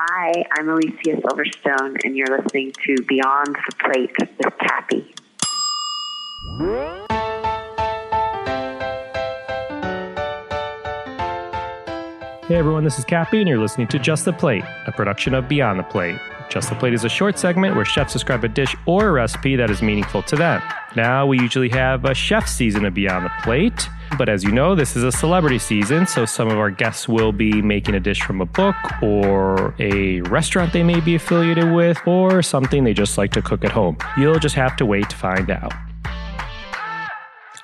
Hi, I'm Alicia Silverstone, and you're listening to Beyond the Plate with Cappy. Hey everyone, this is Cappy, and you're listening to Just the Plate, a production of Beyond the Plate. Just the Plate is a short segment where chefs describe a dish or a recipe that is meaningful to them. Now, we usually have a chef season of Beyond the Plate, but as you know, this is a celebrity season, so some of our guests will be making a dish from a book or a restaurant they may be affiliated with or something they just like to cook at home. You'll just have to wait to find out.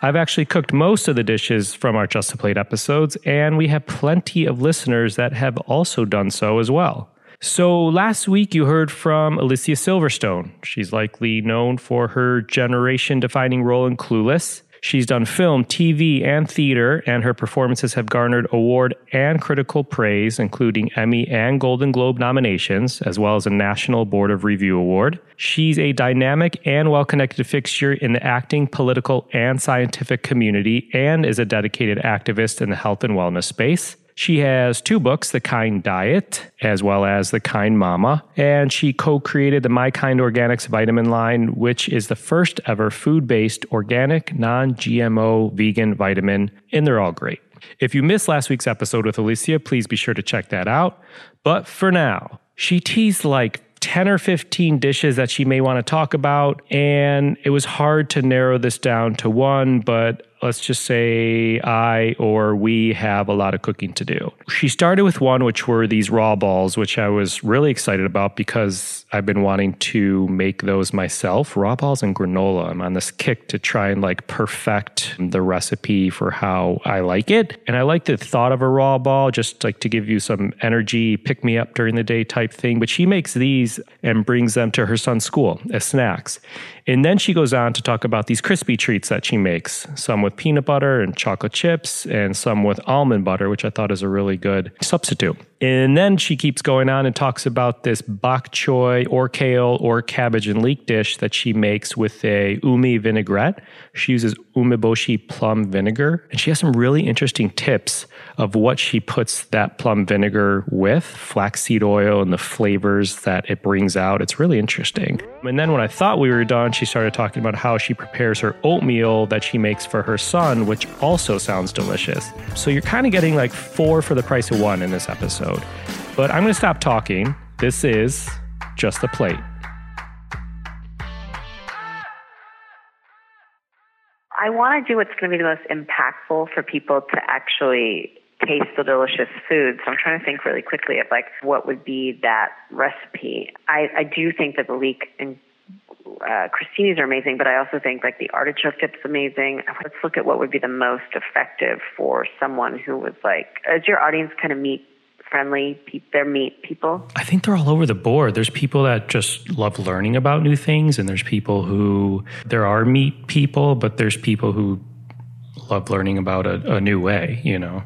I've actually cooked most of the dishes from our Just a Plate episodes, and we have plenty of listeners that have also done so as well. So last week you heard from Alicia Silverstone. She's likely known for her generation defining role in Clueless. She's done film, TV, and theater, and her performances have garnered award and critical praise, including Emmy and Golden Globe nominations, as well as a National Board of Review award. She's a dynamic and well connected fixture in the acting, political, and scientific community, and is a dedicated activist in the health and wellness space. She has two books, The Kind Diet, as well as The Kind Mama, and she co created the My Kind Organics vitamin line, which is the first ever food based organic, non GMO vegan vitamin, and they're all great. If you missed last week's episode with Alicia, please be sure to check that out. But for now, she teased like 10 or 15 dishes that she may want to talk about, and it was hard to narrow this down to one, but let's just say I or we have a lot of cooking to do. She started with one, which were these raw balls, which I was really excited about because I've been wanting to make those myself raw balls and granola. I'm on this kick to try and like perfect the recipe for how I like it. And I like the thought of a raw ball, just like to give you some energy, pick me up during the day type thing. But she makes these and brings them to her son's school as snacks. And then she goes on to talk about these crispy treats that she makes, some with peanut butter and chocolate chips, and some with almond butter, which I thought is a really good substitute. And then she keeps going on and talks about this bok choy or kale or cabbage and leek dish that she makes with a umi vinaigrette. She uses umeboshi plum vinegar, and she has some really interesting tips of what she puts that plum vinegar with, flaxseed oil and the flavors that it brings out. It's really interesting. And then when I thought we were done, she started talking about how she prepares her oatmeal that she makes for her son, which also sounds delicious. So you're kind of getting like four for the price of one in this episode. But I'm going to stop talking. This is just the plate. I want to do what's going to be the most impactful for people to actually taste the delicious food. So I'm trying to think really quickly of like what would be that recipe. I, I do think that the leek and uh, crostinis are amazing, but I also think like the artichoke dip's amazing. Let's look at what would be the most effective for someone who was like, is your audience kind of meat friendly? Pe- they're meat people. I think they're all over the board. There's people that just love learning about new things, and there's people who there are meat people, but there's people who love learning about a, a new way. You know.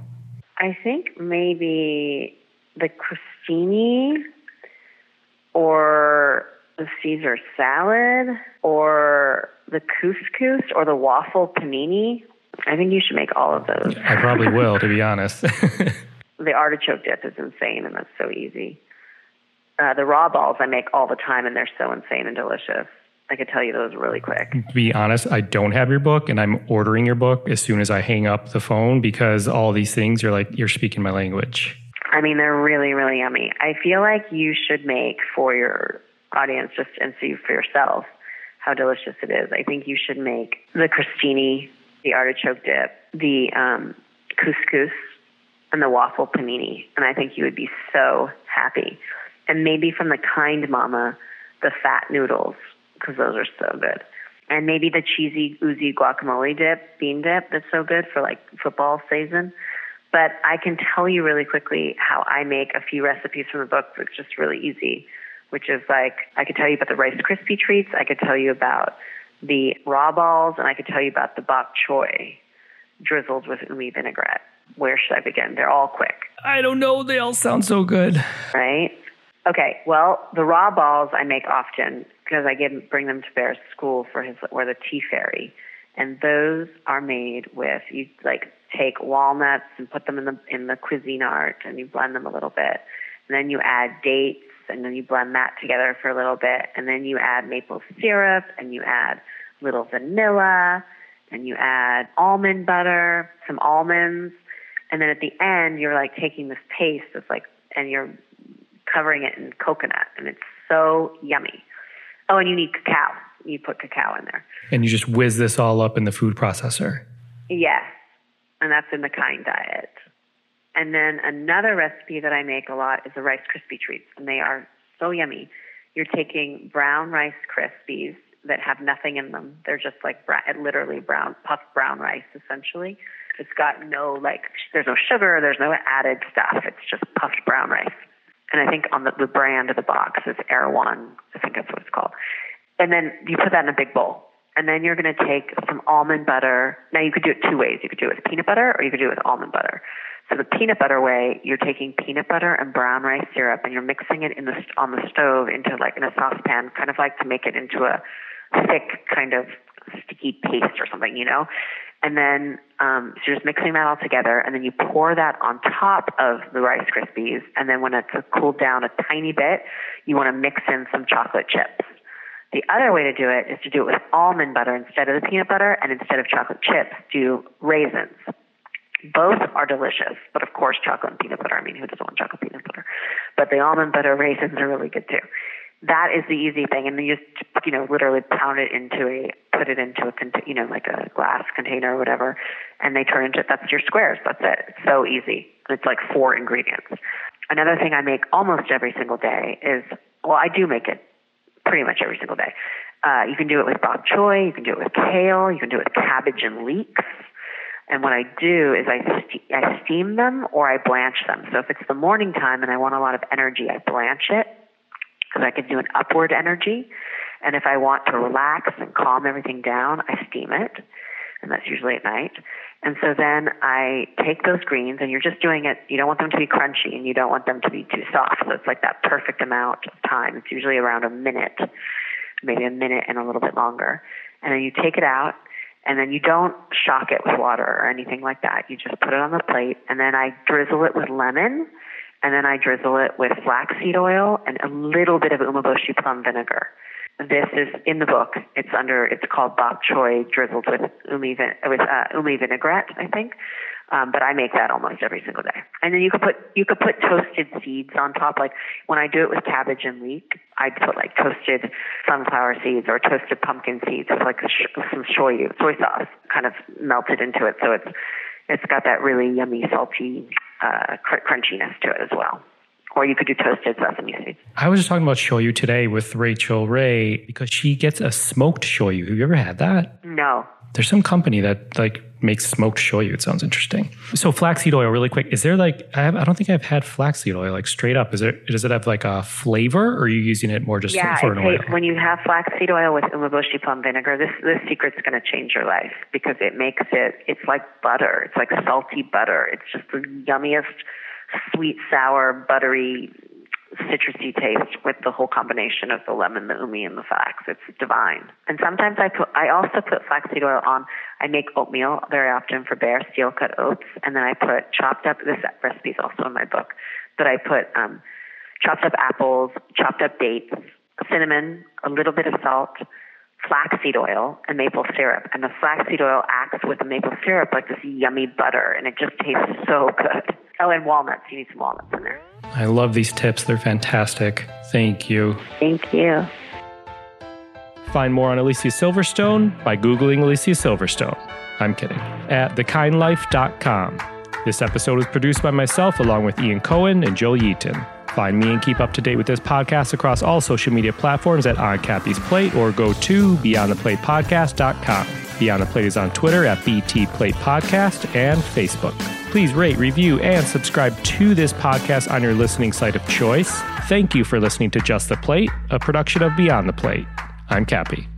I think maybe the crostini or the Caesar salad or the couscous or the waffle panini. I think you should make all of those. I probably will, to be honest. the artichoke dip is insane and that's so easy. Uh, the raw balls I make all the time and they're so insane and delicious. I could tell you those really quick. To be honest, I don't have your book and I'm ordering your book as soon as I hang up the phone because all these things you're like, you're speaking my language. I mean, they're really, really yummy. I feel like you should make for your audience just and see for yourself how delicious it is. I think you should make the crostini, the artichoke dip, the um, couscous, and the waffle panini. And I think you would be so happy. And maybe from the kind mama, the fat noodles because those are so good. And maybe the cheesy Uzi guacamole dip, bean dip, that's so good for like football season. But I can tell you really quickly how I make a few recipes from the book that's just really easy, which is like I could tell you about the Rice Krispie treats, I could tell you about the raw balls, and I could tell you about the bok choy drizzled with umi vinaigrette. Where should I begin? They're all quick. I don't know. They all sound so good. Right? Okay, well, the raw balls I make often because I give bring them to Bear's school for his or the tea fairy, and those are made with you like take walnuts and put them in the in the Cuisinart and you blend them a little bit, And then you add dates, and then you blend that together for a little bit. And then you add maple syrup, and you add little vanilla, and you add almond butter, some almonds. And then at the end, you're like taking this paste that's like, and you're covering it in coconut, and it's so yummy. Oh, and you need cacao. You put cacao in there. And you just whiz this all up in the food processor. Yes, and that's in the kind diet. And then another recipe that I make a lot is the Rice Krispie treats, and they are so yummy. You're taking brown Rice Krispies that have nothing in them. They're just like literally brown puffed brown rice essentially. It's got no like there's no sugar, there's no added stuff. It's just puffed brown rice. And I think on the, the brand of the box is Erewhon. I think that's what it's called. And then you put that in a big bowl. And then you're going to take some almond butter. Now you could do it two ways. You could do it with peanut butter or you could do it with almond butter. So the peanut butter way, you're taking peanut butter and brown rice syrup and you're mixing it in the on the stove into like in a saucepan, kind of like to make it into a thick kind of sticky paste or something, you know. And then um, so you're just mixing that all together, and then you pour that on top of the Rice Krispies. And then when it's cooled down a tiny bit, you want to mix in some chocolate chips. The other way to do it is to do it with almond butter instead of the peanut butter, and instead of chocolate chips, do raisins. Both are delicious, but of course, chocolate and peanut butter. I mean, who doesn't want chocolate peanut butter? But the almond butter raisins are really good too. That is the easy thing, and you just you know literally pound it into a put it into a you know like a glass container or whatever, and they turn into that's your squares. That's it. It's so easy. It's like four ingredients. Another thing I make almost every single day is well, I do make it pretty much every single day. Uh, you can do it with bok choy, you can do it with kale, you can do it with cabbage and leeks. And what I do is I, ste- I steam them or I blanch them. So if it's the morning time and I want a lot of energy, I blanch it because I can do an upward energy. And if I want to relax and calm everything down, I steam it. And that's usually at night. And so then I take those greens, and you're just doing it. You don't want them to be crunchy, and you don't want them to be too soft. So it's like that perfect amount of time. It's usually around a minute, maybe a minute and a little bit longer. And then you take it out, and then you don't shock it with water or anything like that. You just put it on the plate, and then I drizzle it with lemon, and then I drizzle it with flaxseed oil and a little bit of umeboshi plum vinegar. This is in the book. It's under. It's called bok choy drizzled with umi with uh, umi vinaigrette, I think. Um, but I make that almost every single day. And then you could put you could put toasted seeds on top. Like when I do it with cabbage and leek, I'd put like toasted sunflower seeds or toasted pumpkin seeds with like sh- some shoyu soy sauce, kind of melted into it. So it's it's got that really yummy salty uh, cr- crunchiness to it as well or you could do toasted sesame seeds. I was just talking about shoyu today with Rachael Ray because she gets a smoked shoyu. Have you ever had that? No. There's some company that like makes smoked shoyu. It sounds interesting. So flaxseed oil, really quick. Is there like I, have, I don't think I've had flaxseed oil like straight up. Is it does it have like a flavor, or are you using it more just yeah, for, for an oil? When you have flaxseed oil with umeboshi plum vinegar, this this secret's going to change your life because it makes it. It's like butter. It's like salty butter. It's just the yummiest sweet, sour, buttery, citrusy taste with the whole combination of the lemon, the umi, and the flax. It's divine. And sometimes I put, I also put flaxseed oil on. I make oatmeal very often for Bear steel cut oats, and then I put chopped up. This recipe is also in my book, but I put um, chopped up apples, chopped up dates, cinnamon, a little bit of salt, flaxseed oil, and maple syrup. And the flaxseed oil acts with the maple syrup like this yummy butter, and it just tastes so good. Oh, and walnuts. You need some walnuts in there. I love these tips. They're fantastic. Thank you. Thank you. Find more on Alicia Silverstone by Googling Alicia Silverstone. I'm kidding. At thekindlife.com. This episode was produced by myself along with Ian Cohen and Joe Yeaton. Find me and keep up to date with this podcast across all social media platforms at On Cappy's Plate or go to beyondtheplatepodcast.com. Beyond the Plate is on Twitter at BT Plate Podcast and Facebook. Please rate, review, and subscribe to this podcast on your listening site of choice. Thank you for listening to Just the Plate, a production of Beyond the Plate. I'm Cappy.